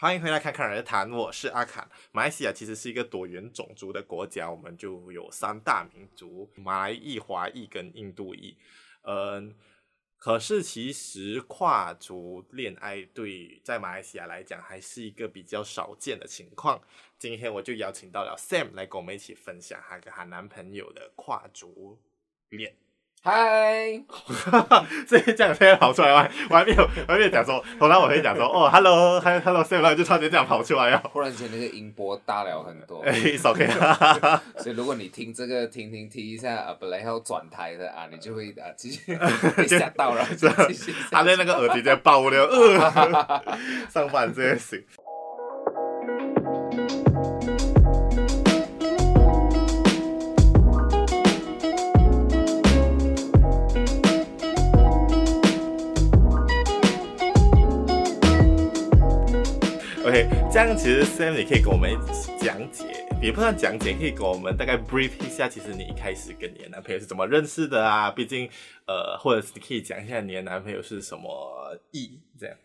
欢迎回来，侃侃而谈。我是阿侃。马来西亚其实是一个多元种族的国家，我们就有三大民族：马来裔、华裔跟印度裔。嗯，可是其实跨族恋爱对在马来西亚来讲还是一个比较少见的情况。今天我就邀请到了 Sam 来跟我们一起分享她跟她男朋友的跨族恋。嗨，所以这样突然跑出来，我还我还没有我还没有讲说，后来我会讲说，哦，hello，hello，Sam，然后就突然间这样跑出来呀，忽然间那个音波大了很多，哎，OK，所以如果你听这个听听听一下啊，本来要转台的啊，你就会啊继续吓到了，他在那个耳机在爆了，呃，上班这些这样其实 Sam 你可以给我们讲解，也不算讲解，可以给我们大概 brief 一下，其实你一开始跟你的男朋友是怎么认识的啊？毕竟，呃，或者是你可以讲一下你的男朋友是什么意，这样。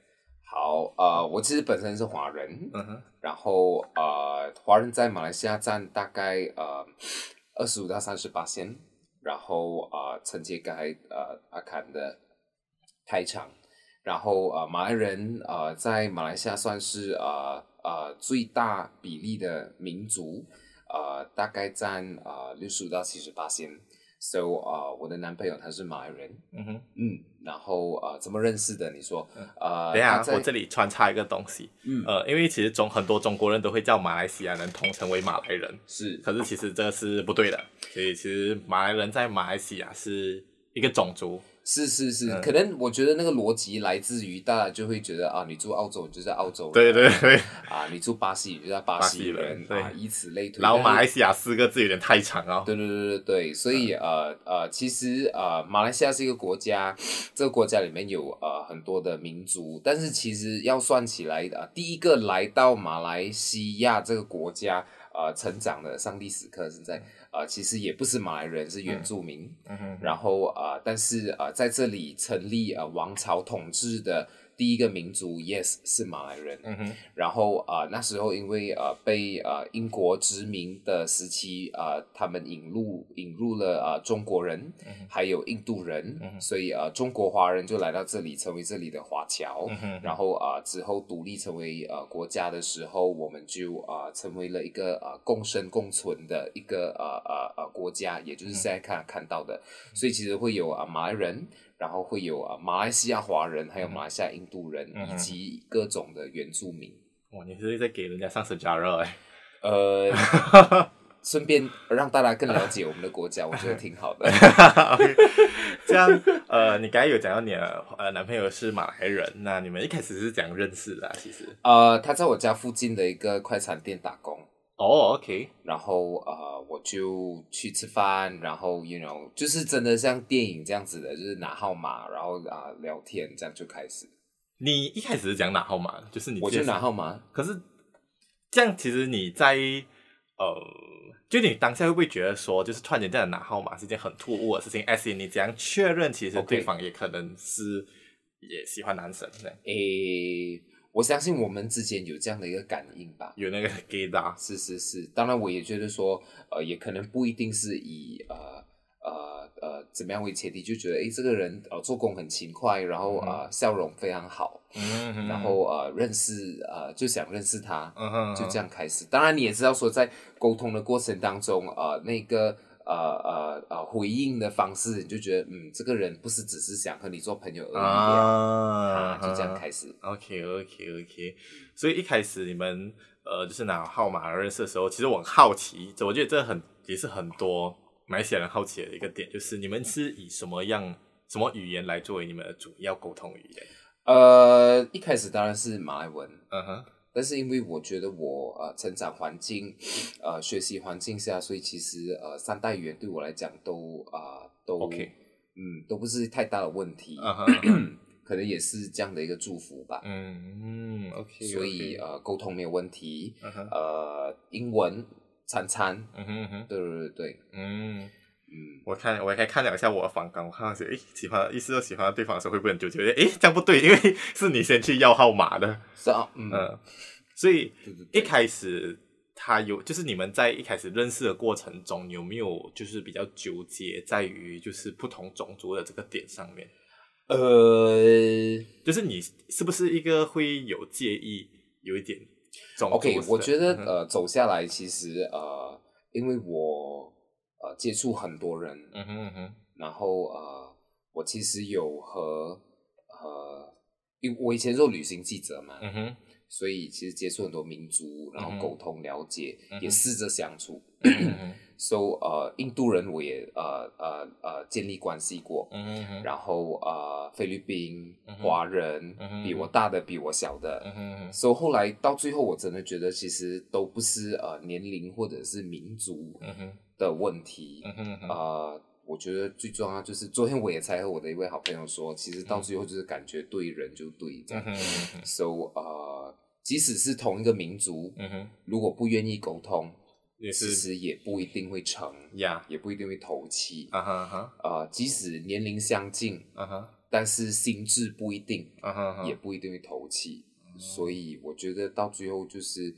好，呃，我其实本身是华人，嗯哼，然后呃，华人在马来西亚占大概呃二十五到三十八线，然后呃，承接刚才呃阿坎的开场。然后呃，马来人呃，在马来西亚算是呃呃最大比例的民族，呃，大概占呃六十五到七十八仙。So 呃，我的男朋友他是马来人，嗯哼，嗯，然后呃，怎么认识的？你说，呃，等一下，我这里穿插一个东西，嗯，呃，因为其实中很多中国人都会叫马来西亚人统称为马来人，是，可是其实这是不对的，所以其实马来人在马来西亚是一个种族。是是是，嗯、可能我觉得那个逻辑来自于大家就会觉得啊，你住澳洲你就在澳洲人，对对对，啊，你住巴西你就在巴西人，西人对啊，以此类推。然后马来西亚四个字有点太长啊。对对对对对，所以、嗯、呃呃，其实呃，马来西亚是一个国家，这个国家里面有呃很多的民族，但是其实要算起来啊、呃，第一个来到马来西亚这个国家呃成长的上帝时刻是在。啊、呃，其实也不是马来人，是原住民。嗯哼，然后啊、呃，但是啊、呃，在这里成立啊、呃、王朝统治的。第一个民族，yes，是马来人。嗯哼，然后啊、呃，那时候因为呃被呃英国殖民的时期啊、呃，他们引入引入了啊、呃、中国人，嗯、还有印度人，嗯、所以啊、呃、中国华人就来到这里，成为这里的华侨。然后啊、呃、之后独立成为呃国家的时候，我们就啊、呃、成为了一个啊、呃、共生共存的一个呃呃呃国家，也就是现在看、嗯、看到的。所以其实会有啊、呃、马来人。然后会有啊，马来西亚华人，还有马来西亚印度人，嗯、以及各种的原住民。哇，你是在给人家上色加热哎？呃，顺便让大家更了解我们的国家，我觉得挺好的。okay, 这样，呃，你刚才有讲到你的呃男朋友是马来人，那你们一开始是怎样认识的啊？其实，呃，他在我家附近的一个快餐店打工。哦、oh，OK，然后呃，我就去吃饭，然后 you know，就是真的像电影这样子的，就是拿号码，然后啊、呃、聊天，这样就开始。你一开始是讲拿号码，就是你，我就拿号码。可是这样，其实你在呃，就你当下会不会觉得说，就是突然间这样拿号码是件很突兀的事情？而且你这样确认，其实对方也可能是也喜欢男生的。诶。我相信我们之间有这样的一个感应吧，有那个 gaydar，是是是。当然，我也觉得说，呃，也可能不一定是以呃呃呃怎么样为前提，就觉得诶，这个人呃做工很勤快，然后呃笑容非常好，嗯哼，然后呃认识呃就想认识他，嗯哼，就这样开始。当然，你也知道说，在沟通的过程当中，呃那个。呃呃呃，回应的方式你就觉得，嗯，这个人不是只是想和你做朋友而已，啊，就这样开始。OK OK OK，所以一开始你们呃就是拿号码认识的时候，其实我很好奇，我觉得这很也是很多马来西亚人好奇的一个点，就是你们是以什么样什么语言来作为你们的主要沟通语言？呃，一开始当然是马来文，嗯哼。但是因为我觉得我呃成长环境，呃学习环境下，所以其实呃三代语言对我来讲都啊、呃、都 OK，嗯都不是太大的问题，uh huh. 可能也是这样的一个祝福吧。嗯嗯 OK，所以呃沟通没有问题。Uh huh. 呃英文餐餐，嗯哼哼，对对对对，嗯。嗯，我看我也可以看了一下我的访纲，我看到谁诶喜欢意思都喜欢对方的时候会不会很纠结？诶这样不对，因为 是你先去要号码的，是啊，嗯，所以一开始他有，就是你们在一开始认识的过程中，有没有就是比较纠结在于就是不同种族的这个点上面？呃，就是你是不是一个会有介意有一点种族？OK，我觉得、嗯、呃走下来其实呃，因为我呃接触很多人，嗯哼嗯哼，然后呃我其实有和呃，因为我以前做旅行记者嘛，嗯哼。所以其实接触很多民族，然后沟通了解，嗯、也试着相处。嗯、so 呃，印度人我也呃呃呃建立关系过。嗯、然后呃，菲律宾华人、嗯，比我大的，比我小的。嗯、so 后来到最后，我真的觉得其实都不是呃年龄或者是民族的问题。嗯、呃，我觉得最重要就是昨天我也才和我的一位好朋友说，其实到最后就是感觉对人就对这样。嗯、so 呃。即使是同一个民族，嗯哼，如果不愿意沟通，也是其实也不一定会成呀，也不一定会投契。啊哈哈，啊，即使年龄相近，啊哈，但是心智不一定，啊哈，也不一定会投契。所以我觉得到最后就是，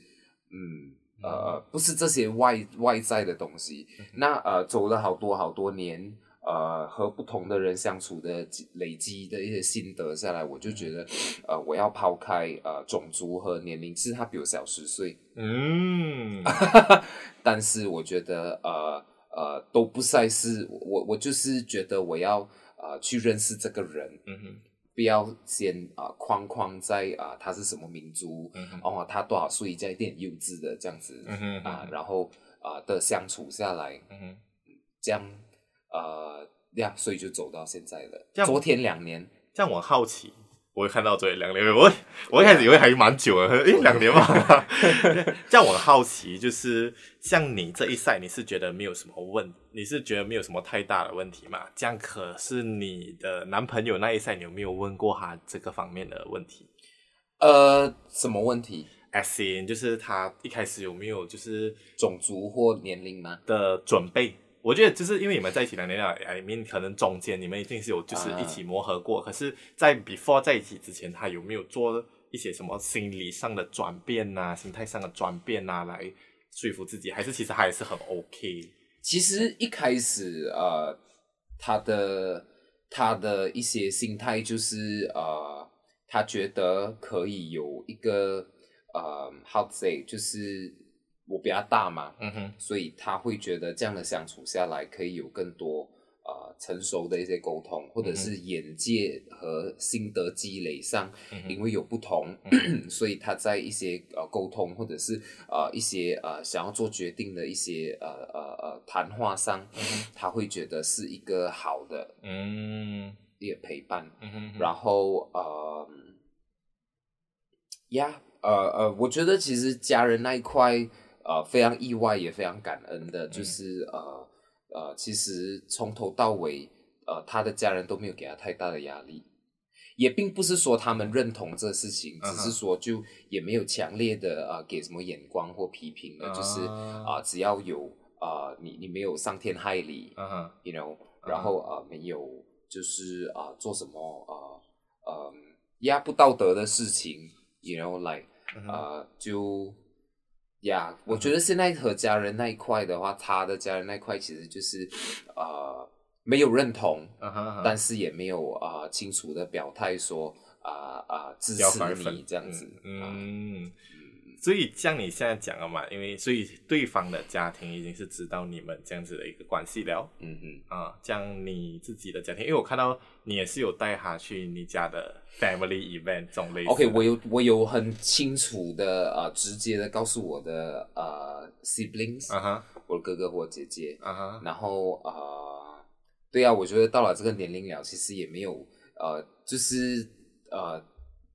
嗯，呃，不是这些外外在的东西。那呃，走了好多好多年。呃，和不同的人相处的累积的一些心得下来，我就觉得，呃，我要抛开呃种族和年龄，其实他比我小十岁，嗯，但是我觉得呃呃都不再是我，我就是觉得我要呃去认识这个人，嗯哼，不要先啊、呃、框框在啊、呃、他是什么民族，嗯哼，哦他多少岁，这样一点幼稚的这样子，嗯啊、呃，然后啊、呃、的相处下来，这样。呃，呀，所以就走到现在了。这样昨天两年，这样我好奇，我会看到昨天两年，我我一开始以为还蛮久了，诶，两年嘛。这样我好奇，就是像你这一赛，你是觉得没有什么问，你是觉得没有什么太大的问题嘛？这样可是你的男朋友那一赛，你有没有问过他这个方面的问题？呃，什么问题？As in，就是他一开始有没有就是种族或年龄吗？的准备？我觉得就是因为你们在一起两年了，I mean 可能中间你们一定是有就是一起磨合过，uh, 可是，在 before 在一起之前，他有没有做一些什么心理上的转变呐、啊，心态上的转变啊，来说服自己，还是其实还是很 OK？其实一开始呃，他的他的一些心态就是呃，他觉得可以有一个呃，how to say 就是。我比较大嘛，嗯哼，所以他会觉得这样的相处下来可以有更多呃成熟的一些沟通，或者是眼界和心得积累上，嗯、因为有不同，嗯、所以他在一些呃沟通或者是呃一些呃想要做决定的一些呃呃呃谈话上，嗯，他会觉得是一个好的嗯。一个陪伴，然后呃呀呃呃，我觉得其实家人那一块。呃，非常意外，也非常感恩的，就是、嗯、呃呃，其实从头到尾，呃，他的家人都没有给他太大的压力，也并不是说他们认同这事情，嗯、只是说就也没有强烈的呃给什么眼光或批评的，嗯、就是啊、呃，只要有啊、呃，你你没有伤天害理，嗯，you know，然后啊、呃，没有就是啊、呃、做什么啊呃压、呃、不道德的事情，you know，like 啊、呃嗯、就。呀、yeah, 我觉得现在和家人那一块的话，他的家人那一块其实就是，呃，没有认同，uh -huh, uh -huh. 但是也没有啊、呃、清楚的表态说啊啊、呃、支持你这样子，嗯。嗯所以像你现在讲了嘛，因为所以对方的家庭已经是知道你们这样子的一个关系了。嗯嗯啊，像你自己的家庭，因为我看到你也是有带他去你家的 family event 这种类型。OK，我有我有很清楚的啊、呃，直接的告诉我的呃 siblings，啊哈，我的哥哥或姐姐，啊哈，然后啊、呃，对啊，我觉得到了这个年龄了，其实也没有呃，就是呃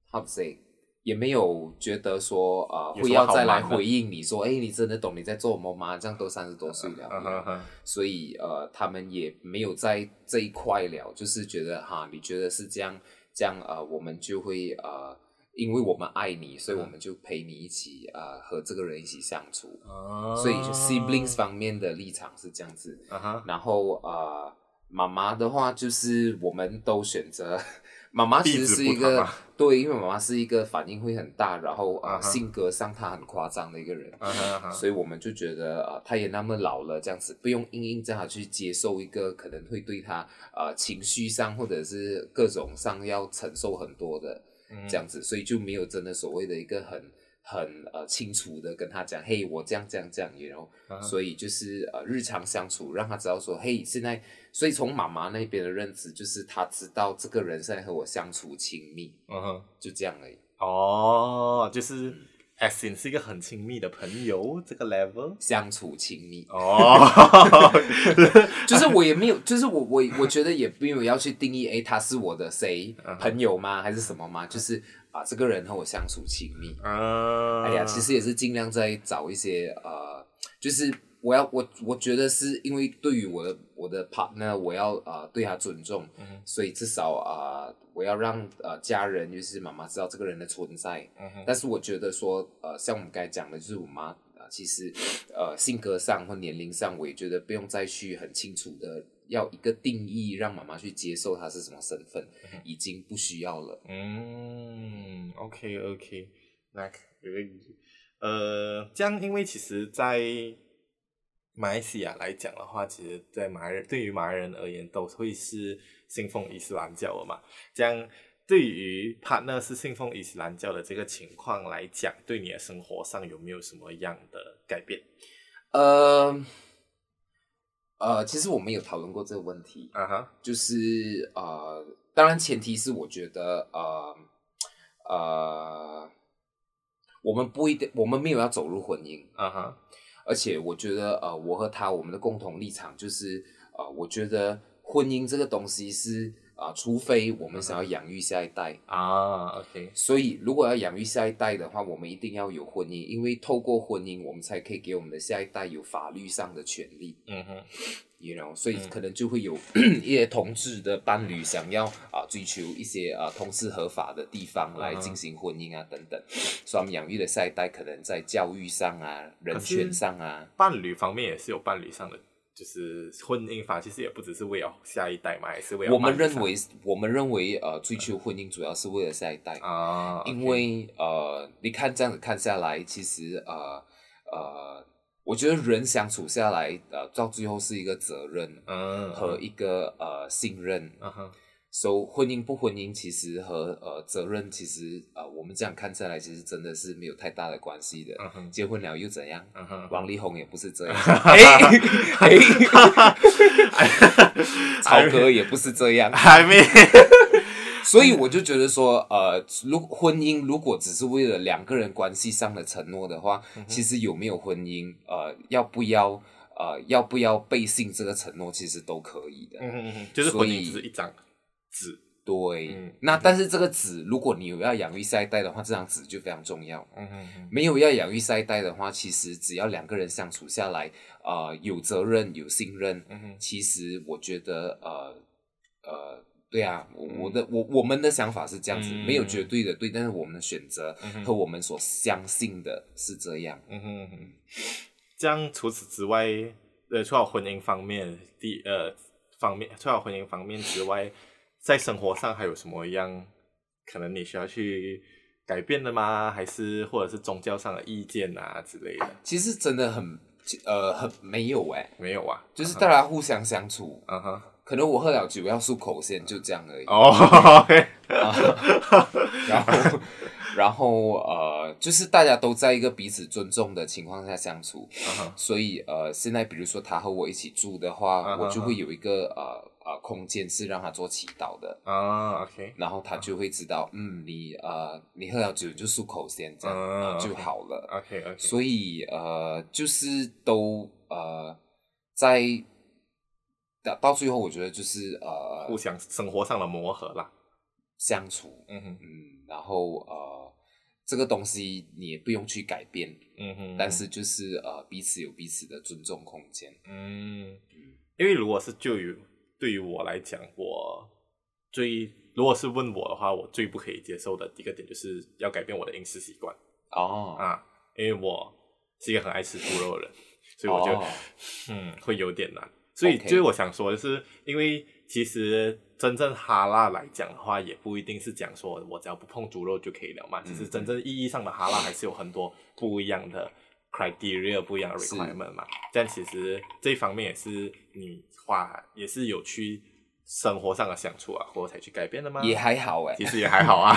，how to say。也没有觉得说啊、呃，会要再来回应你说，哎，你真的懂你在做什么吗？这样都三十多岁了，uh uh. 所以呃，他们也没有在这一块聊，就是觉得哈，你觉得是这样，这样呃，我们就会呃，因为我们爱你，所以我们就陪你一起呃，和这个人一起相处。Uh -huh. 所以就 siblings 方面的立场是这样子。Uh. 然后呃，妈妈的话就是我们都选择。妈妈其实是一个啊对，因为妈妈是一个反应会很大，然后啊、uh, uh -huh. 性格上她很夸张的一个人，uh -huh, uh -huh. 所以我们就觉得啊，她也那么老了，这样子不用硬硬叫她去接受一个可能会对她啊情绪上或者是各种上要承受很多的这样子，uh. 所以就没有真的所谓的一个很。很呃清楚的跟他讲，嘿，我这样这样这样，然后、uh -huh. 所以就是呃日常相处，让他知道说，嘿，现在，所以从妈妈那边的认知，就是他知道这个人在和我相处亲密，嗯哼，就这样而已。哦，就是。S 是一个很亲密的朋友，这个 level 相处亲密哦，就是我也没有，就是我我我觉得也没有要去定义，哎，他是我的谁、uh -huh. 朋友吗？还是什么吗？就是啊，这个人和我相处亲密啊，uh. 哎呀，其实也是尽量在找一些呃，就是。我要我我觉得是因为对于我的我的 partner，我要啊、呃、对他尊重，嗯、所以至少啊、呃、我要让呃家人就是妈妈知道这个人的存在。嗯、但是我觉得说呃像我们刚才讲的，就是我妈其实呃性格上或年龄上，我也觉得不用再去很清楚的要一个定义，让妈妈去接受她是什么身份、嗯，已经不需要了。嗯，OK OK，那可以。呃，这样因为其实，在马来西亚来讲的话，其实，在马来人对于马来人而言，都会是信奉伊斯兰教的嘛。这样，对于 partner 是信奉伊斯兰教的这个情况来讲，对你的生活上有没有什么样的改变？呃，呃，其实我们有讨论过这个问题。啊哈，就是呃，当然前提是我觉得呃呃，我们不一定，我们没有要走入婚姻。啊哈。而且我觉得，呃，我和他我们的共同立场就是，呃，我觉得婚姻这个东西是，啊、呃，除非我们想要养育下一代啊，OK。所以如果要养育下一代的话，我们一定要有婚姻，因为透过婚姻，我们才可以给我们的下一代有法律上的权利。嗯哼，you know，所以可能就会有一些同志的伴侣想要啊、呃、追求一些啊、呃、同志合法的地方来进行婚姻啊等等，所以我们养育的下一代可能在教育上啊、人权上啊，伴侣方面也是有伴侣上的。就是婚姻法其实也不只是为了下一代嘛，还是为了。我们认为，我们认为，呃，追求婚姻主要是为了下一代啊，因为、okay. 呃，你看这样子看下来，其实呃呃，我觉得人相处下来，呃，到最后是一个责任，嗯，和一个呃信任。So 婚姻不婚姻，其实和呃责任，其实呃我们这样看下来，其实真的是没有太大的关系的。Uh -huh. 结婚了又怎样？Uh -huh. 王力宏也不是这样，哎 哎，曹格也不是这样，还没。所以我就觉得说，呃，如婚姻如果只是为了两个人关系上的承诺的话，uh. 其实有没有婚姻，呃，要不要，呃，要不要背信这个承诺，其实都可以的。嗯嗯嗯，就是婚姻只是一张。纸对、嗯，那但是这个纸，如果你有要养育下一代的话，这张纸就非常重要。嗯哼哼，没有要养育下一代的话，其实只要两个人相处下来，啊、呃，有责任有信任，嗯哼，其实我觉得，呃呃，对啊，我我的我我们的想法是这样子，嗯、没有绝对的对，但是我们的选择和我们所相信的是这样。嗯哼哼，这样除此之外，呃，除了婚姻方面，第呃方面，除了婚姻方面之外。在生活上还有什么样可能你需要去改变的吗？还是或者是宗教上的意见啊之类的？其实真的很呃很没有哎、欸，没有啊，就是大家互相相处，嗯哼，可能我喝了酒要漱口先，就这样而已。哦、oh, 然后。然后呃，就是大家都在一个彼此尊重的情况下相处，uh -huh. 所以呃，现在比如说他和我一起住的话，uh -huh. 我就会有一个呃呃空间是让他做祈祷的啊、uh -huh.，OK，然后他就会知道，uh. 嗯，你呃你喝了酒就漱口先这样、uh. 就好了，OK OK，所以呃就是都呃在到到最后，我觉得就是呃互相生活上的磨合啦，相处，嗯哼嗯，然后呃。这个东西你也不用去改变，嗯哼，但是就是呃彼此有彼此的尊重空间，嗯，因为如果是就于对于我来讲，我最如果是问我的话，我最不可以接受的第一个点就是要改变我的饮食习惯哦啊，因为我是一个很爱吃猪肉的人，所以我觉得、哦、嗯会有点难，所以就是我想说的是，因为其实真正哈拉来讲的话，也不一定是讲说我只要不碰猪肉就可以了嘛。其实真正意义上的哈拉还是有很多不一样的 criteria，不一样的 requirement 嘛。这样其实这一方面也是你花也是有去生活上的相处啊，或者才去改变的吗？也还好哎，其实也还好啊。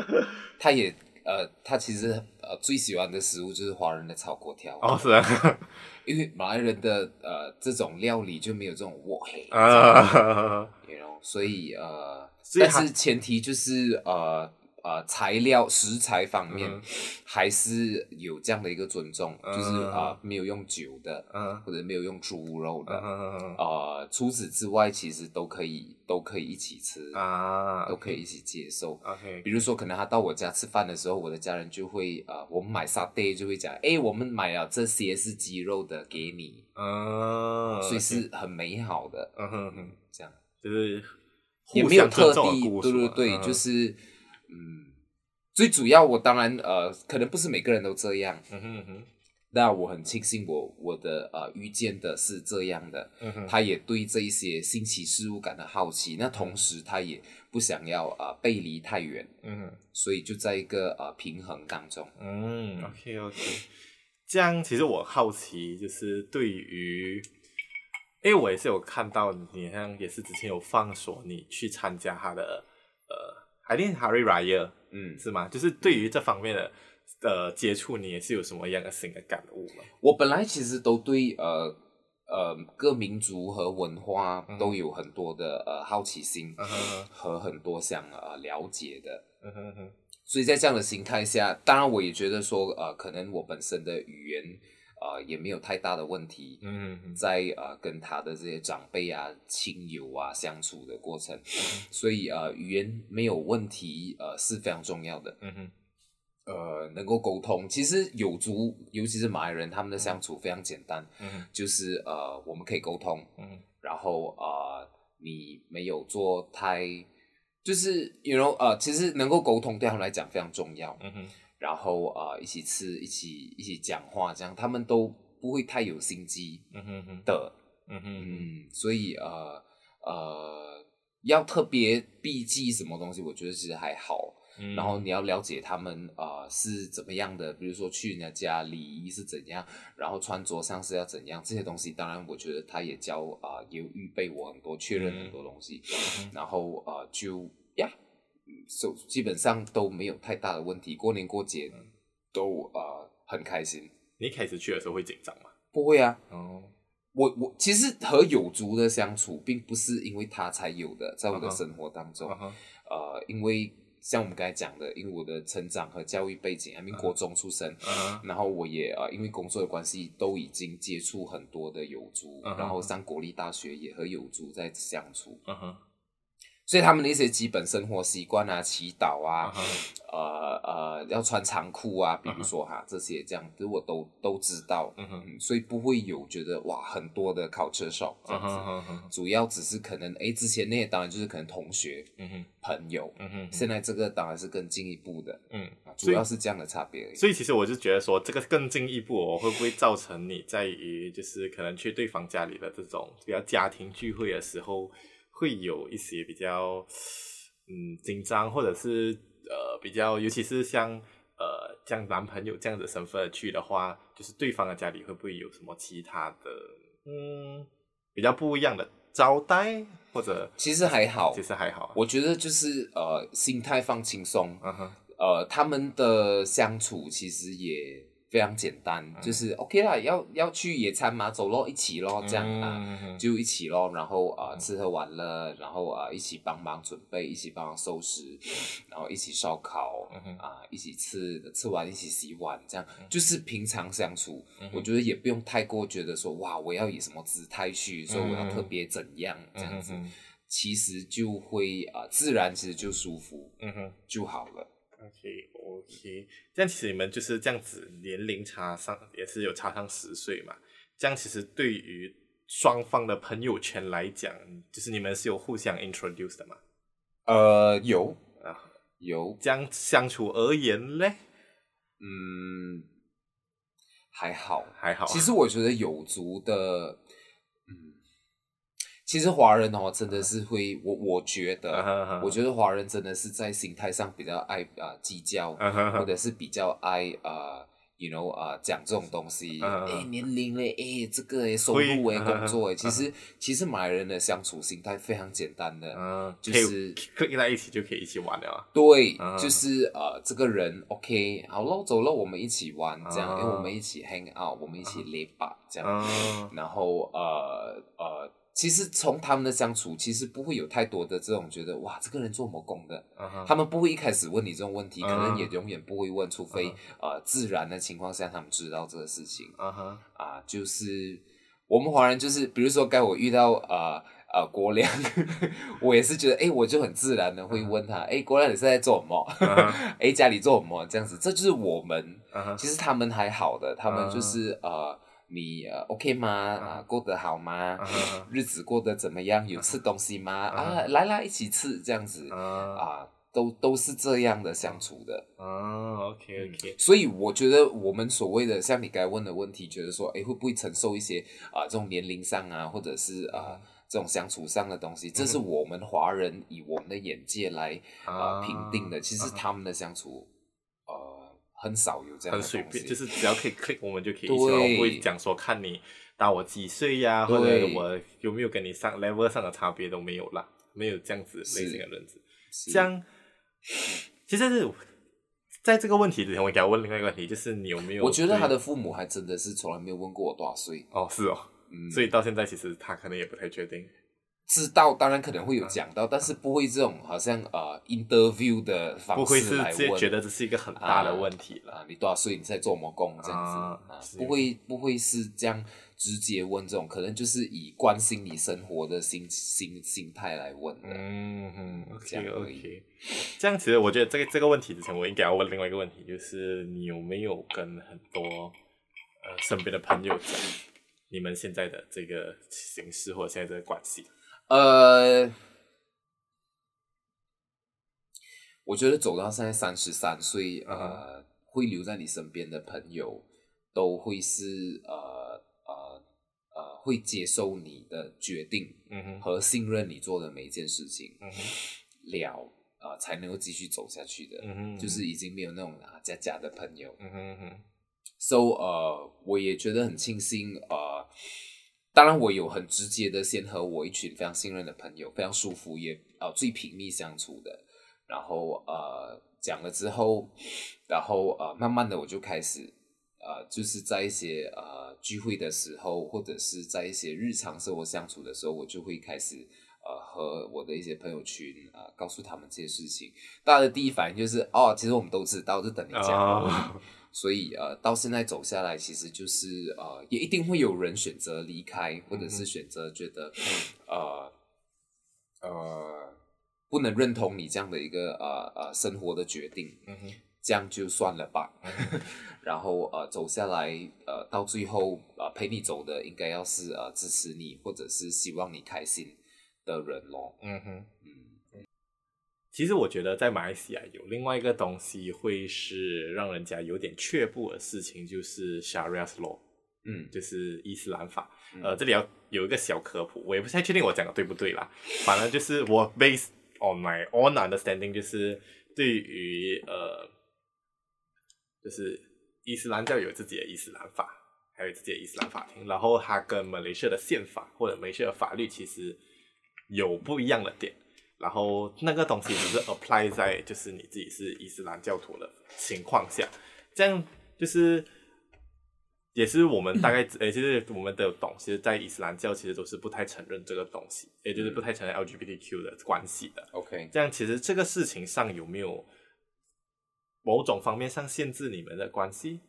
他也呃，他其实呃最喜欢的食物就是华人的炒粿条哦，是啊。因为马来人的呃这种料理就没有这种哇嘿啊，you know，所以呃，但是前提就是呃。呃，材料食材方面、嗯、还是有这样的一个尊重，嗯、就是啊、呃，没有用酒的，嗯、或者没有用猪肉的，嗯、呃，除此之外，其实都可以都可以一起吃啊，都可以一起接受。OK，比如说，可能他到我家吃饭的时候，我的家人就会啊、呃，我们买沙爹就会讲，哎，我们买了这些是鸡肉的给你，嗯，所以是很美好的，嗯哼哼，这样。就是也没有特地，对对对，就是。嗯，最主要我当然呃，可能不是每个人都这样。嗯哼嗯哼，那我很庆幸我我的呃遇见的是这样的。嗯哼，他也对这一些新奇事物感到好奇，那同时他也不想要啊、呃、背离太远。嗯哼，所以就在一个呃平衡当中。嗯，OK OK，这样其实我好奇就是对于，因为我也是有看到你好像也是之前有放说你去参加他的呃。I think Hari Raya，嗯，是吗？就是对于这方面的呃接触，你也是有什么样的新的感悟吗？我本来其实都对呃呃各民族和文化都有很多的呃好奇心，和很多想呃了解的，嗯哼哼。所以在这样的心态下，当然我也觉得说呃，可能我本身的语言。呃，也没有太大的问题。嗯，在呃跟他的这些长辈啊、亲友啊相处的过程，所以呃语言没有问题，呃是非常重要的。嗯哼，呃能够沟通，其实有族，尤其是马来人，他们的相处非常简单。嗯，就是呃我们可以沟通。嗯，然后呃你没有做太，就是 you know 呃其实能够沟通对他们来讲非常重要。嗯哼。然后啊、呃，一起吃，一起一起讲话，这样他们都不会太有心机的，嗯哼哼嗯哼嗯，所以呃呃，要特别避忌什么东西，我觉得其实还好。嗯、然后你要了解他们啊、呃、是怎么样的，比如说去人家家礼仪是怎样，然后穿着上是要怎样，这些东西，当然我觉得他也教啊、呃，也预备我很多，确认很多东西，嗯、然后啊、呃、就呀。基本上都没有太大的问题，过年过节都呃很开心。你一开始去的时候会紧张吗？不会啊。哦，我我其实和有族的相处，并不是因为他才有的，在我的生活当中，uh huh. uh. 呃，因为像我们刚才讲的，因为我的成长和教育背景，还没国中出生，uh huh. 然后我也呃因为工作的关系，都已经接触很多的有族，uh huh. 然后上国立大学也和有族在相处。Uh. 所以他们的一些基本生活习惯啊，祈祷啊，uh huh. 呃呃，要穿长裤啊，比如说哈，uh huh. 这些这样子我都都知道，uh huh. 嗯，所以不会有觉得哇很多的 culture shock 这样子，uh. 主要只是可能诶，之前那些当然就是可能同学，uh. 朋友，uh huh. 现在这个当然是更进一步的，嗯、uh，huh. 主要是这样的差别而已。所以其实我就觉得说，这个更进一步，我会不会造成你在于就是可能去对方家里的这种比较家庭聚会的时候。会有一些比较嗯紧张，或者是呃比较，尤其是像呃像男朋友这样的身份去的话，就是对方的家里会不会有什么其他的嗯比较不一样的招待，或者其实还好，其实还好，我觉得就是呃心态放轻松，嗯哼，呃他们的相处其实也。非常简单，就是 OK 啦，要要去野餐嘛，走咯，一起咯，这样啊，就一起咯，然后啊、呃，吃喝玩乐，然后啊、呃，一起帮忙准备，一起帮忙收拾，然后一起烧烤，啊、呃，一起吃，吃完一起洗碗，这样就是平常相处。我觉得也不用太过觉得说哇，我要以什么姿态去，说我要特别怎样这样子，其实就会啊、呃，自然其实就舒服，嗯哼，就好了。OK OK，这样其实你们就是这样子年龄差上也是有差上十岁嘛？这样其实对于双方的朋友圈来讲，就是你们是有互相 introduce 的吗？呃，有啊，有。这样相处而言嘞，嗯，还好，还好。其实我觉得有族的，嗯，其实华人哦，真的是会，我我觉得，uh huh, uh. 我觉得华人真的是在心态上比较爱啊、呃、计较，uh huh, uh. 或者是比较爱啊、呃、，you know 啊、呃、讲这种东西，哎、uh 年龄嘞，哎、欸、这个哎收入哎工作哎，其实其实马来人的相处心态非常简单的，uh. 就是可以在一起就可以一起玩了，对，uh. 就是呃这个人 OK 好喽走了，我们一起玩这样，因为、uh. 我们一起 hang out，我们一起 lepak 这样，uh. 然后呃呃。其实从他们的相处，其实不会有太多的这种觉得哇，这个人做魔工的，uh huh. 他们不会一开始问你这种问题，uh huh. 可能也永远不会问，除非、uh huh. 呃自然的情况下他们知道这个事情。Uh huh. 啊，就是我们华人就是，比如说该我遇到呃呃国良，我也是觉得哎，我就很自然的会问他，哎、uh，huh. 国良你是在做什么？哎、uh，huh. 家里做什么？这样子，这就是我们。Uh. 其实他们还好的，他们就是、uh. 呃。你呃 OK 吗？啊，过得好吗？日子过得怎么样？有吃东西吗？啊，来啦，一起吃这样子啊，都都是这样的相处的。啊，OK OK。所以我觉得我们所谓的像你该问的问题，觉得说，哎，会不会承受一些啊这种年龄上啊，或者是啊这种相处上的东西？这是我们华人以我们的眼界来啊评定的。其实他们的相处。很少有这样，很随便，就是只要可以 click，我们就可以一起玩。对我不会讲说看你大我几岁呀、啊，或者我有没有跟你上 level 上的差别都没有啦，没有这样子类型的认知。这样，其实是在这个问题之前，我给他问另外一个问题，就是你有没有？我觉得他的父母还真的是从来没有问过我多少岁。哦，是哦，嗯，所以到现在其实他可能也不太确定。知道当然可能会有讲到，但是不会这种好像呃 interview 的方式来问，不会是觉得这是一个很大的问题了。啊，你多少岁？你在做什么工？这样子啊，不会不会是这样直接问这种，可能就是以关心你生活的心心心态来问的。嗯哼，OK OK。这样其实我觉得这个这个问题之前，我应该要问另外一个问题，就是你有没有跟很多呃身边的朋友讲你们现在的这个形式或者现在这个关系？呃，我觉得走到现在三十三岁，呃，会留在你身边的朋友，都会是呃呃呃，会接受你的决定，嗯哼，和信任你做的每一件事情，嗯哼，了啊、呃，才能够继续走下去的，嗯哼，就是已经没有那种啊假假的朋友，嗯哼哼，so 呃，我也觉得很庆幸，呃。当然，我有很直接的，先和我一群非常信任的朋友，非常舒服，也、呃、最紧密相处的。然后呃讲了之后，然后呃慢慢的我就开始呃就是在一些呃聚会的时候，或者是在一些日常生活相处的时候，我就会开始呃和我的一些朋友群啊、告诉他们这些事情。大家的第一反应就是哦，其实我们都知道，就等你讲。所以呃，到现在走下来，其实就是呃，也一定会有人选择离开，或者是选择觉得呃呃不能认同你这样的一个呃呃生活的决定，嗯，这样就算了吧。然后呃，走下来呃，到最后呃，陪你走的应该要是呃支持你或者是希望你开心的人咯。嗯哼。其实我觉得在马来西亚有另外一个东西会是让人家有点却步的事情，就是 Sharia law，嗯，就是伊斯兰法。嗯、呃，这里要有一个小科普，我也不太确定我讲的对不对啦。反正就是我 based on my own understanding，就是对于呃，就是伊斯兰教有自己的伊斯兰法，还有自己的伊斯兰法庭，然后它跟马来西亚的宪法或者马来西亚的法律其实有不一样的点。然后那个东西只是 apply 在就是你自己是伊斯兰教徒的情况下，这样就是也是我们大概 诶，其实我们都有懂，其实，在伊斯兰教其实都是不太承认这个东西，也就是不太承认 LGBTQ 的关系的。OK，这样其实这个事情上有没有某种方面上限制你们的关系，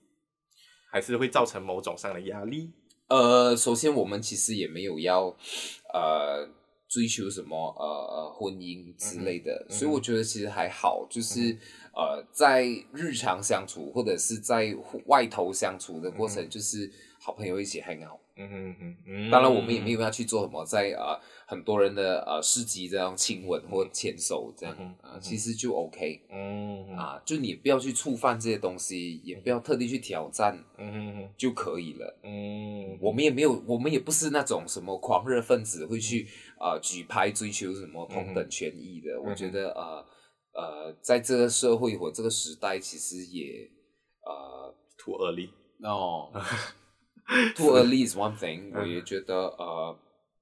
还是会造成某种上的压力？呃，首先我们其实也没有要呃。追求什么呃呃婚姻之类的，所以我觉得其实还好，就是、嗯、呃，在日常相处或者是在外头相处的过程，嗯、就是好朋友一起 hang out。嗯哼哼，嗯，当然我们也没有要去做什么，在啊、呃、很多人的呃市集这样亲吻或牵手这样啊、嗯呃，其实就 OK。嗯啊，就你不要去触犯这些东西，也不要特地去挑战，嗯哼，就可以了。嗯，我们也没有，我们也不是那种什么狂热分子会去啊、呃、举牌追求什么同等权益的。我觉得啊。呃呃，在这个社会或这个时代，其实也呃，too early。no，too early is one thing。我也觉得呃，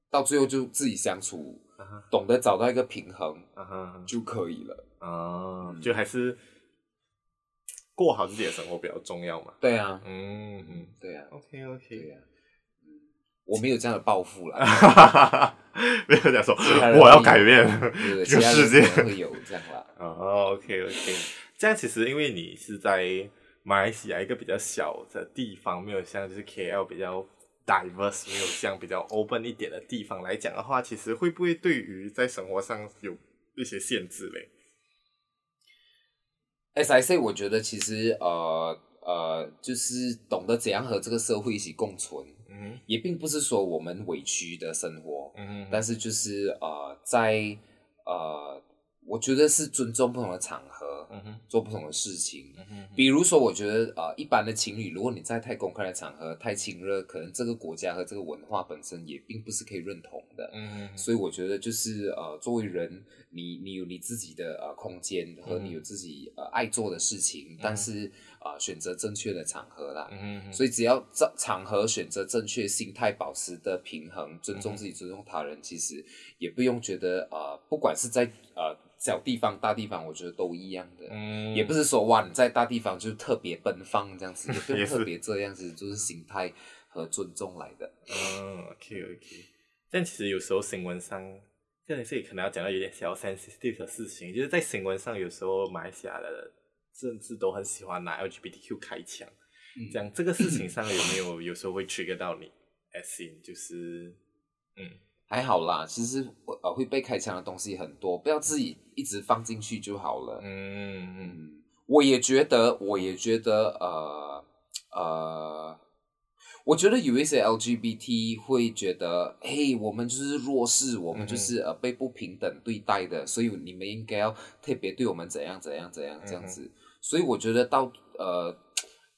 到最后就自己相处，uh. 懂得找到一个平衡，uh. 就可以了。啊、uh，huh. 嗯、就还是过好自己的生活比较重要嘛。对啊，嗯嗯，对啊。OK OK，对啊。我没有这样的抱负了，没有这样说，我要改变这个世界，会有这样啦。哦，OK OK，这样其实因为你是在马来西亚一个比较小的地方，没有像就是 KL 比较 diverse，没有像比较 open 一点的地方来讲的话，其实会不会对于在生活上有一些限制嘞？As I say，我觉得其实呃呃，就是懂得怎样和这个社会一起共存。嗯，也并不是说我们委屈的生活，但是就是呃，在呃，我觉得是尊重不同的场合，做不同的事情，比如说，我觉得呃，一般的情侣，如果你在太公开的场合太亲热，可能这个国家和这个文化本身也并不是可以认同的，所以我觉得就是呃，作为人，你你有你自己的呃空间和你有自己呃爱做的事情，但是。啊、呃，选择正确的场合啦，嗯、所以只要场场合选择正确，心态保持的平衡，尊重自己，尊重他人，嗯、其实也不用觉得呃，不管是在呃小地方、大地方，我觉得都一样的，嗯，也不是说哇你在大地方就特别奔放这样子，也不用特别这样子，是就是心态和尊重来的。嗯，OK OK，但其实有时候新闻上，这里这里可能要讲到有点小 sensitive 的事情，就是在新闻上有时候埋下的。甚至都很喜欢拿 LGBTQ 开枪，嗯、这样这个事情上有没 有有时候会 trigger 到你？As in 就是，嗯，还好啦，其实呃会被开枪的东西很多，不要自己一直放进去就好了。嗯嗯，我也觉得，我也觉得，呃呃，我觉得有一些 LGBT 会觉得，嘿，我们就是弱势，我们就是呃被不平等对待的，所以你们应该要特别对我们怎样怎样怎样这样子。嗯所以我觉得到呃，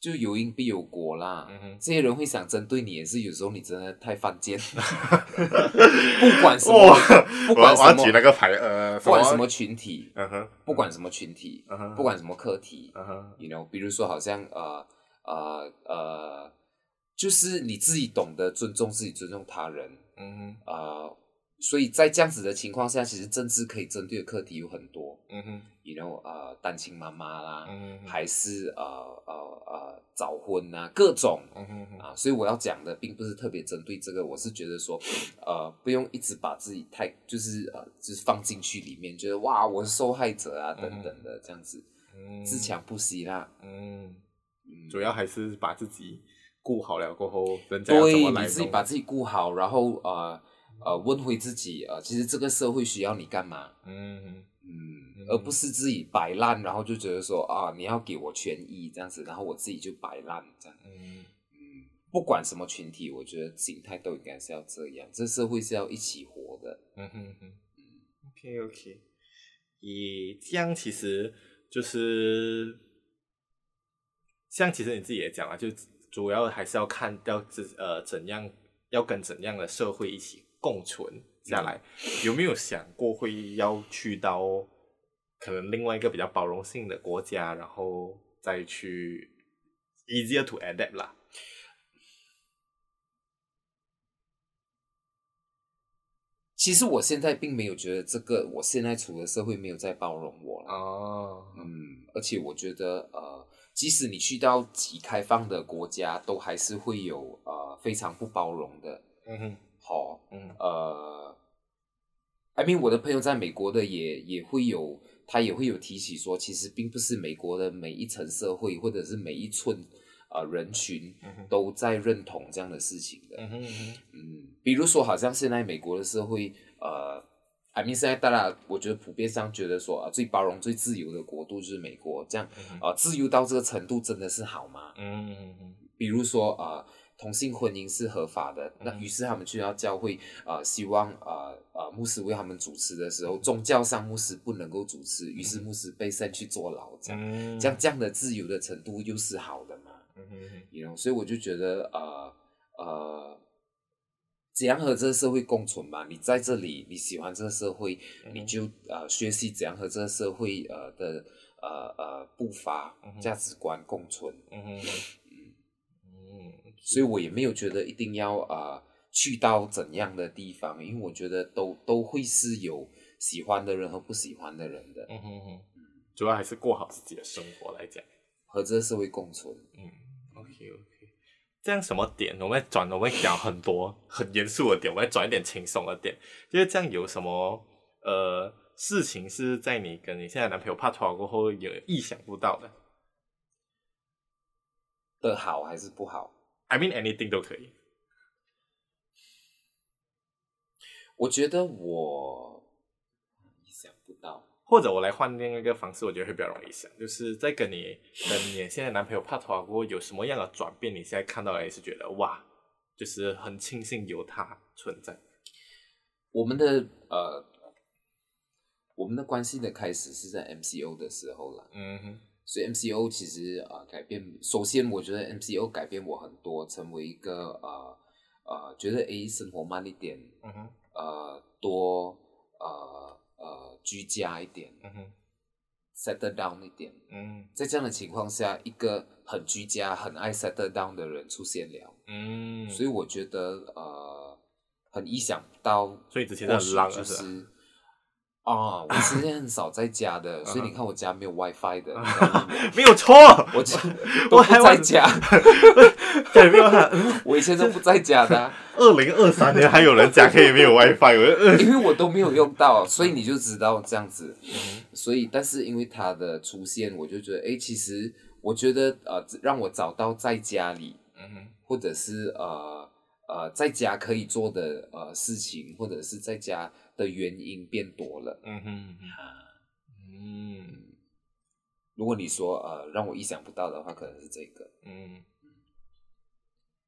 就有因必有果啦。嗯、这些人会想针对你，也是有时候你真的太犯贱。不管什么，不管什么，举那个牌，呃，不管什么群体，嗯哼，不管什么群体，嗯哼，不管什么课题，嗯哼，you know，比如说好像呃呃呃，就是你自己懂得尊重自己，尊重他人，嗯哼，呃。所以在这样子的情况下，其实政治可以针对的课题有很多，嗯哼，you know，呃，单亲妈妈啦，嗯，还是呃呃呃早婚啊，各种，嗯哼，啊，所以我要讲的并不是特别针对这个，我是觉得说，呃，不用一直把自己太就是呃就是放进去里面，觉得哇我是受害者啊等等的这样子，嗯，自强不息啦，嗯，主要还是把自己顾好了过后，人家要怎么来，对，你自己把自己顾好，然后呃。呃，问回自己啊、呃，其实这个社会需要你干嘛？嗯嗯，嗯，而不是自己摆烂，然后就觉得说啊，你要给我权益这样子，然后我自己就摆烂这样。嗯嗯，不管什么群体，我觉得心态都应该是要这样，这社会是要一起活的。嗯哼哼，嗯，OK OK，也这样其实就是，像其实你自己也讲了，就主要还是要看要怎呃怎样要跟怎样的社会一起。共存下来，有没有想过会要去到可能另外一个比较包容性的国家，然后再去 easier to adapt 啦？其实我现在并没有觉得这个，我现在处的社会没有在包容我了。哦，嗯，而且我觉得，呃，即使你去到极开放的国家，都还是会有呃非常不包容的。嗯哼。好，嗯，呃，I mean，我的朋友在美国的也也会有，他也会有提起说，其实并不是美国的每一层社会或者是每一寸呃人群都在认同这样的事情的，嗯哼嗯，嗯，比如说好像现在美国的社会，呃。I mean 现在大家我觉得普遍上觉得说啊，最包容、最自由的国度就是美国，这样啊、自由到这个程度真的是好吗？嗯嗯嗯。比如说啊、呃，同性婚姻是合法的，嗯、那于是他们去到教会啊、呃，希望啊啊、呃、牧师为他们主持的时候，宗教上牧师不能够主持，于是牧师被 send 去坐牢，这样，嗯、这样这样的自由的程度又是好的嘛？所以我就觉得啊呃。呃怎样和这个社会共存嘛？你在这里，你喜欢这个社会，嗯、你就呃学习怎样和这个社会呃的呃呃步伐、价、嗯、值观共存。所以我也没有觉得一定要啊、呃、去到怎样的地方，因为我觉得都都会是有喜欢的人和不喜欢的人的。嗯哼哼，主要还是过好自己的生活来讲，和这个社会共存。嗯，OK OK。这样什么点？我们转，我们讲很多很严肃的点，我们转一点轻松的点。就是这样，有什么呃事情是在你跟你现在男朋友拍拖过后有意想不到的？的好还是不好？I mean anything 都可以。我觉得我意想不到。或者我来换另一个方式，我觉得会比较容易想，就是在跟你跟你现在男朋友拍拖过后，有什么样的转变？你现在看到也是觉得哇，就是很庆幸有他存在。我们的呃，我们的关系的开始是在 MCO 的时候了。嗯哼，所以 MCO 其实啊、呃，改变，首先我觉得 MCO 改变我很多，成为一个呃呃，觉得诶生活慢一点，嗯哼，呃多呃。呃，居家一点，嗯哼，settle down 一点，嗯，在这样的情况下，一个很居家、很爱 settle down 的人出现了，嗯，所以我觉得呃，很意想不到，所以之前就是。啊，我之前很少在家的，所以你看我家没有 WiFi 的，没有错，我我不在家，对，没有他，我以前都不在家的。二零二三年还有人家可以没有 WiFi，因为我都没有用到，所以你就知道这样子。所以，但是因为它的出现，我就觉得，哎，其实我觉得呃，让我找到在家里，嗯或者是呃呃在家可以做的呃事情，或者是在家。的原因变多了，嗯哼，嗯，如果你说呃让我意想不到的话，可能是这个，嗯，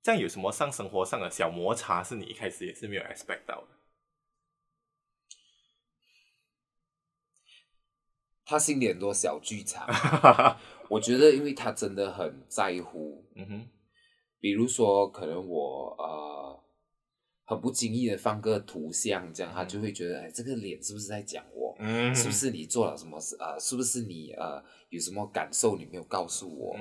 这样有什么上生活上的小摩擦是你一开始也是没有 expect 到的？他心里很多小剧场，我觉得因为他真的很在乎，嗯哼，比如说可能我呃。很不经意的放个图像，这样他就会觉得，哎，这个脸是不是在讲我？嗯，是不是你做了什么事啊？是不是你呃有什么感受你没有告诉我？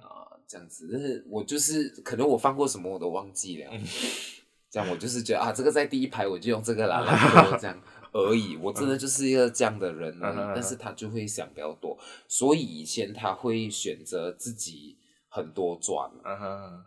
啊，这样子，但是我就是可能我放过什么我都忘记了，嗯、这样我就是觉得啊，这个在第一排我就用这个来 说这样而已。我真的就是一个这样的人而已，但是他就会想比较多，所以以前他会选择自己很多转。嗯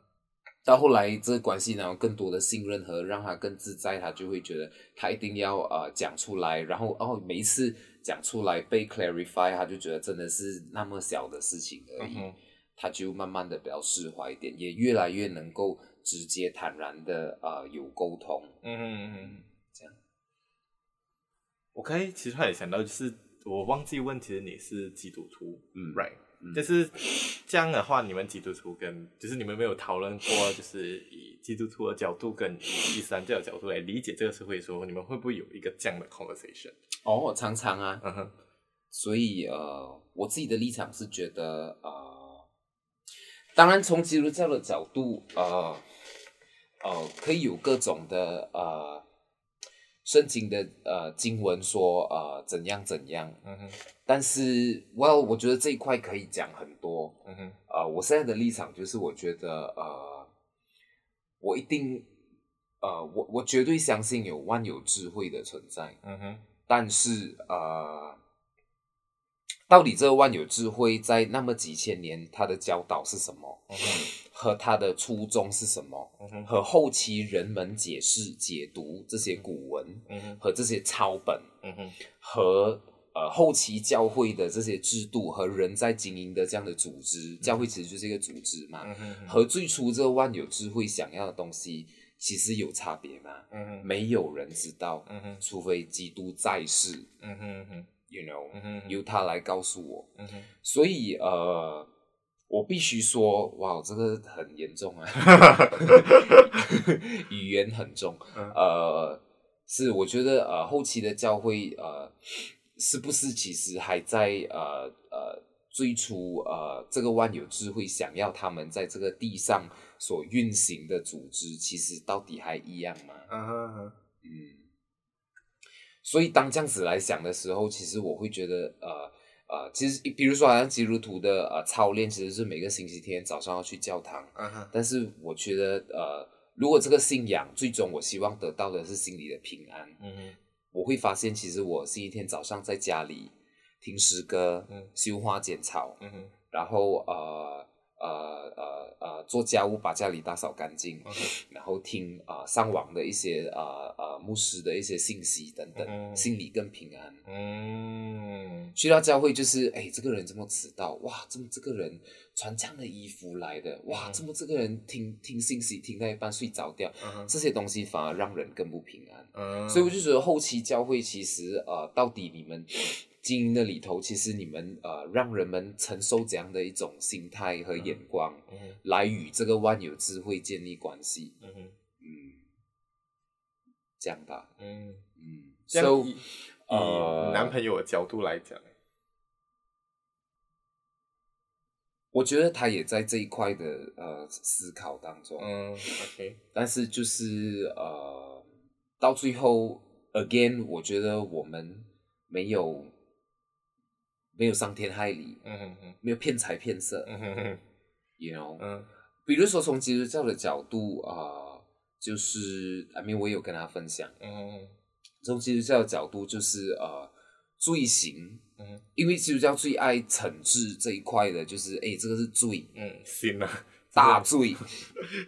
到后来，这个关系然后更多的信任和让他更自在，他就会觉得他一定要呃讲出来，然后哦每一次讲出来被 clarify，他就觉得真的是那么小的事情而已，嗯、他就慢慢的比较释怀一点，也越来越能够直接坦然的呃有沟通。嗯哼嗯嗯，这样。OK，其实他也想到就是我忘记问题的你是基督徒，嗯，right。就是这样的话，你们基督徒跟就是你们没有讨论过，就是以基督徒的角度跟以伊斯兰教的角度来理解这个社会，说你们会不会有一个这样的 conversation？哦，常常啊，嗯哼。所以呃，我自己的立场是觉得呃，当然从基督教的角度，呃呃，可以有各种的呃。圣经的呃经文说呃怎样怎样，嗯哼，但是 Well 我觉得这一块可以讲很多，嗯哼，呃，我现在的立场就是我觉得呃，我一定呃我我绝对相信有万有智慧的存在，嗯哼，但是呃，到底这个万有智慧在那么几千年它的教导是什么？嗯哼。和他的初衷是什么？和后期人们解释、解读这些古文，和这些抄本，和呃后期教会的这些制度和人在经营的这样的组织，教会其实就是一个组织嘛。和最初这个万有智慧想要的东西其实有差别吗？嗯哼，没有人知道，嗯哼，除非基督在世，嗯哼哼，you know，嗯哼，由他来告诉我，嗯哼，所以呃，我必须说，哇，这个很严重啊，语言很重，嗯、呃，是我觉得呃，后期的教会呃，是不是其实还在呃呃。最初，呃，这个万有智慧想要他们在这个地上所运行的组织，其实到底还一样吗？嗯、uh. 嗯。所以当这样子来想的时候，其实我会觉得，呃呃，其实比如说，好像基督徒的呃操练，其实是每个星期天早上要去教堂。嗯哼、uh。Huh. 但是我觉得，呃，如果这个信仰最终我希望得到的是心里的平安，嗯哼、uh，huh. 我会发现，其实我星期天早上在家里。听诗歌，嗯，修花剪草，嗯哼，然后呃呃呃呃做家务，把家里打扫干净，然后听啊、呃、上网的一些呃呃牧师的一些信息等等，心里更平安。嗯，去到教会就是，哎，这个人怎么迟到？哇，怎么这个人穿这样的衣服来的？哇，怎么这个人听听信息听到一半睡着掉？这些东西反而让人更不平安。嗯，所以我就觉得后期教会其实呃，到底你们。经营的里头，其实你们呃，让人们承受怎样的一种心态和眼光，嗯嗯、来与这个万有智慧建立关系。嗯嗯，这样吧。嗯嗯，所以以呃，男朋友的角度来讲，我觉得他也在这一块的呃思考当中。嗯，OK。但是就是呃，到最后，again，我觉得我们没有。没有伤天害理，嗯哼哼，没有骗财骗色，嗯哼哼，you know，嗯，比如说从基督教的角度啊、呃，就是，I mean，我有跟他分享，嗯哼哼，从基督教的角度就是呃，罪行，嗯，因为基督教最爱惩治这一块的，就是哎，这个是罪，嗯，行啊，大罪，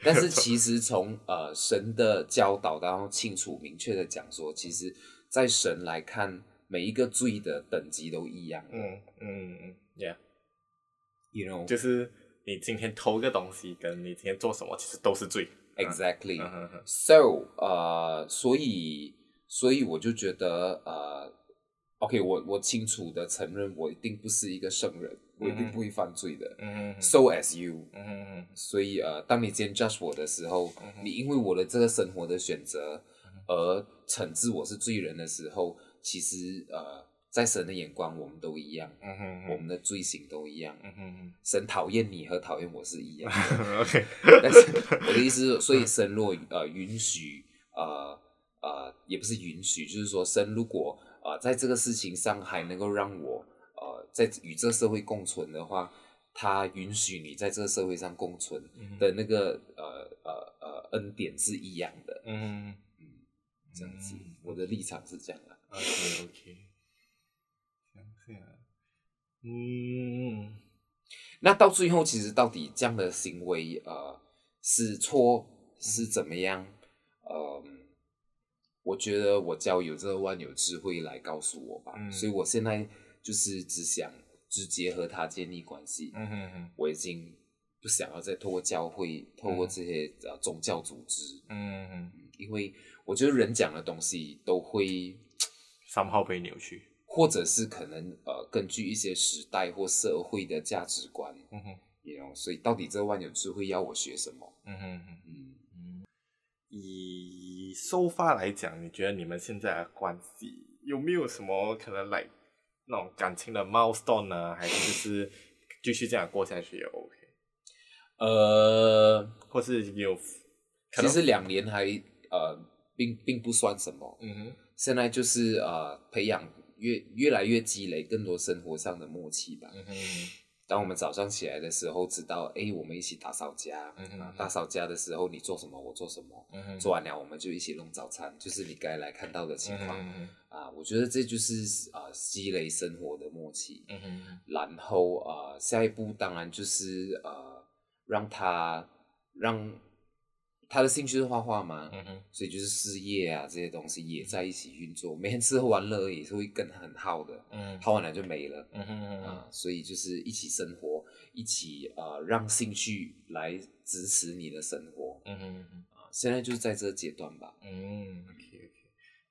但是其实从呃神的教导当中清楚明确的讲说，其实在神来看。每一个罪的等级都一样。嗯嗯嗯，Yeah，you know，就是你今天偷个东西，跟你今天做什么，其实都是罪。Exactly。So，呃，所以，所以我就觉得，呃，OK，我我清楚的承认，我一定不是一个圣人，我一定不会犯罪的。嗯嗯。So as you。嗯嗯。所以，呃，当你今天 judge 我的时候，你因为我的这个生活的选择而惩治我是罪人的时候。其实呃，在神的眼光，我们都一样，嗯、哼哼我们的罪行都一样。嗯、哼哼神讨厌你和讨厌我是一样的。OK，但是我的意思是，所以神若呃允许呃呃，也不是允许，就是说神如果呃在这个事情上还能够让我呃在与这社会共存的话，他允许你在这个社会上共存的那个呃呃呃恩典是一样的。嗯哼嗯，这样子，嗯、我的立场是这样的。OK OK，想想，嗯，那到最后，其实到底这样的行为，呃，是错是怎么样？呃，我觉得我交友这个万有智慧来告诉我吧。嗯、所以我现在就是只想直接和他建立关系。嗯哼哼，我已经不想要再透过教会，透过这些呃宗教组织。嗯哼，因为我觉得人讲的东西都会。三号被扭曲，或者是可能呃，根据一些时代或社会的价值观，嗯哼，you know, 所以到底这万有智慧要我学什么？嗯哼哼，嗯嗯，以 so far 来讲，你觉得你们现在的关系有没有什么可能来那种感情的 milestone 呢？还是就是继续这样过下去也 OK？呃，或是有，其实两年还呃，并并不算什么，嗯哼。现在就是呃，培养越越来越积累更多生活上的默契吧。嗯哼。当我们早上起来的时候，知道哎，我们一起打扫家。嗯哼。打扫家的时候，你做什么，我做什么。嗯哼。做完了，我们就一起弄早餐，就是你该来看到的情况。嗯哼。啊，我觉得这就是啊，积累生活的默契。嗯哼。然后啊，下一步当然就是呃，让他让。他的兴趣是画画嘛，嗯、哼所以就是事业啊这些东西也在一起运作，每天吃喝玩乐也是会跟他很耗的，嗯，耗完了就没了，嗯哼嗯哼啊，所以就是一起生活，一起呃让兴趣来支持你的生活，嗯哼啊，现在就是在这个阶段吧。嗯，OK OK，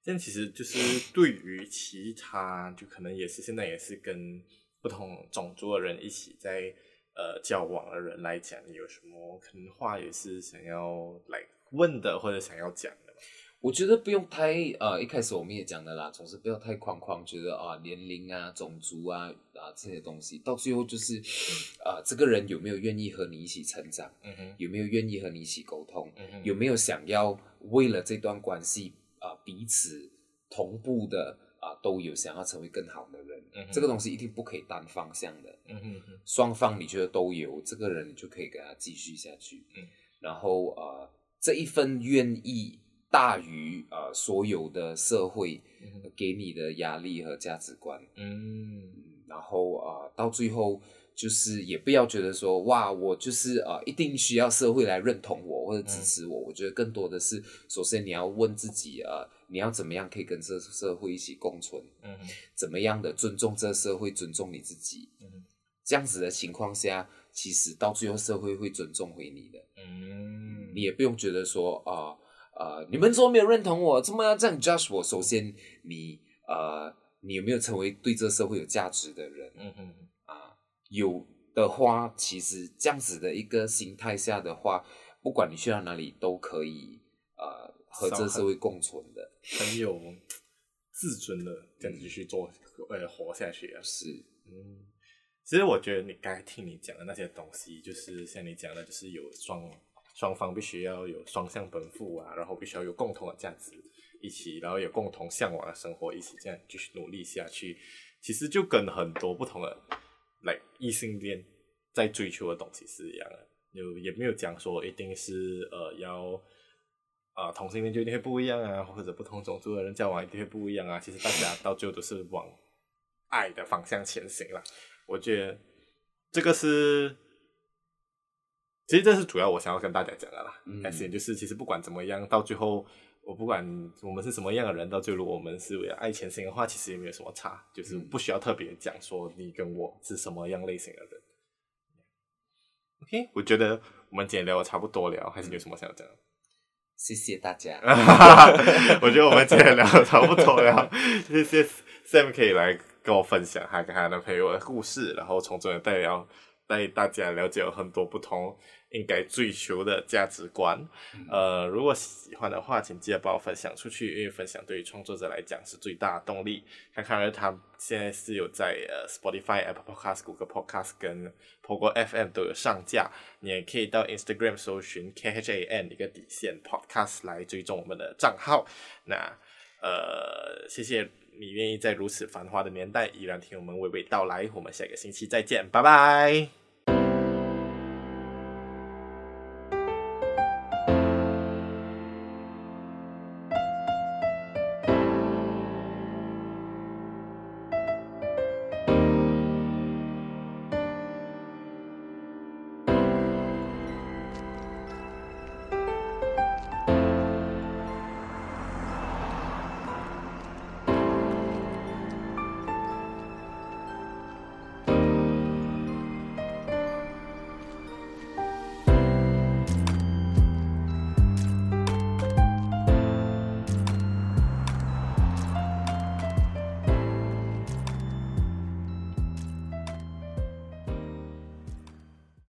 这样其实就是对于其他就可能也是现在也是跟不同种族的人一起在呃交往的人来讲，有什么可能话也是想要来问的或者想要讲的？我觉得不用太呃，一开始我们也讲的啦，总是不要太框框，觉得啊年龄啊、种族啊啊这些东西，到最后就是啊、呃、这个人有没有愿意和你一起成长，嗯哼，有没有愿意和你一起沟通，嗯哼，有没有想要为了这段关系啊、呃、彼此同步的啊、呃、都有想要成为更好的人，嗯，这个东西一定不可以单方向的，嗯哼哼，双方你觉得都有这个人，你就可以给他继续下去，嗯，然后啊、呃、这一份愿意。大于呃所有的社会给你的压力和价值观，嗯，然后啊、呃、到最后就是也不要觉得说哇我就是啊、呃、一定需要社会来认同我或者支持我，嗯、我觉得更多的是首先你要问自己啊、呃、你要怎么样可以跟这社会一起共存，嗯，怎么样的尊重这社会，尊重你自己，嗯，这样子的情况下，其实到最后社会会尊重回你的，嗯，你也不用觉得说啊。呃呃，你们说没有认同我，怎么要这样 judge 我？首先你，你呃，你有没有成为对这社会有价值的人？嗯哼，啊，有的话，其实这样子的一个心态下的话，不管你去到哪里，都可以呃和这社会共存的，很有自尊的这样子去做，为了活下去啊。是，嗯，其实我觉得你刚才听你讲的那些东西，就是像你讲的，就是有双。双方必须要有双向奔赴啊，然后必须要有共同的价值一起，然后有共同向往的生活一起，这样继续努力下去，其实就跟很多不同的来异性恋在追求的东西是一样的，有也没有讲说一定是呃要啊、呃、同性恋就一定会不一样啊，或者不同种族的人交往一定会不一样啊，其实大家到最后都是往爱的方向前行了，我觉得这个是。其实这是主要我想要跟大家讲的啦，但是、嗯、就是其实不管怎么样，到最后我不管我们是什么样的人，到最后我们是为了爱前行的话，其实也没有什么差，就是不需要特别讲说你跟我是什么样类型的人。OK，我觉得我们今天聊的差不多了，还是有什么想要讲？谢谢大家，我觉得我们今天聊的差不多了，谢谢 Sam 可以来跟我分享他跟他男朋友的故事，然后从中也带了带大家了解了很多不同。应该追求的价值观，嗯、呃，如果喜欢的话，请记得帮我分享出去，因为分享对于创作者来讲是最大的动力。看看他现在是有在呃 Spotify、Apple Podcast、Google Podcast 跟 Pogo FM 都有上架，你也可以到 Instagram 搜寻 KHAN 一个底线 Podcast 来追踪我们的账号。那呃，谢谢你愿意在如此繁华的年代依然听我们娓娓道来，我们下个星期再见，拜拜。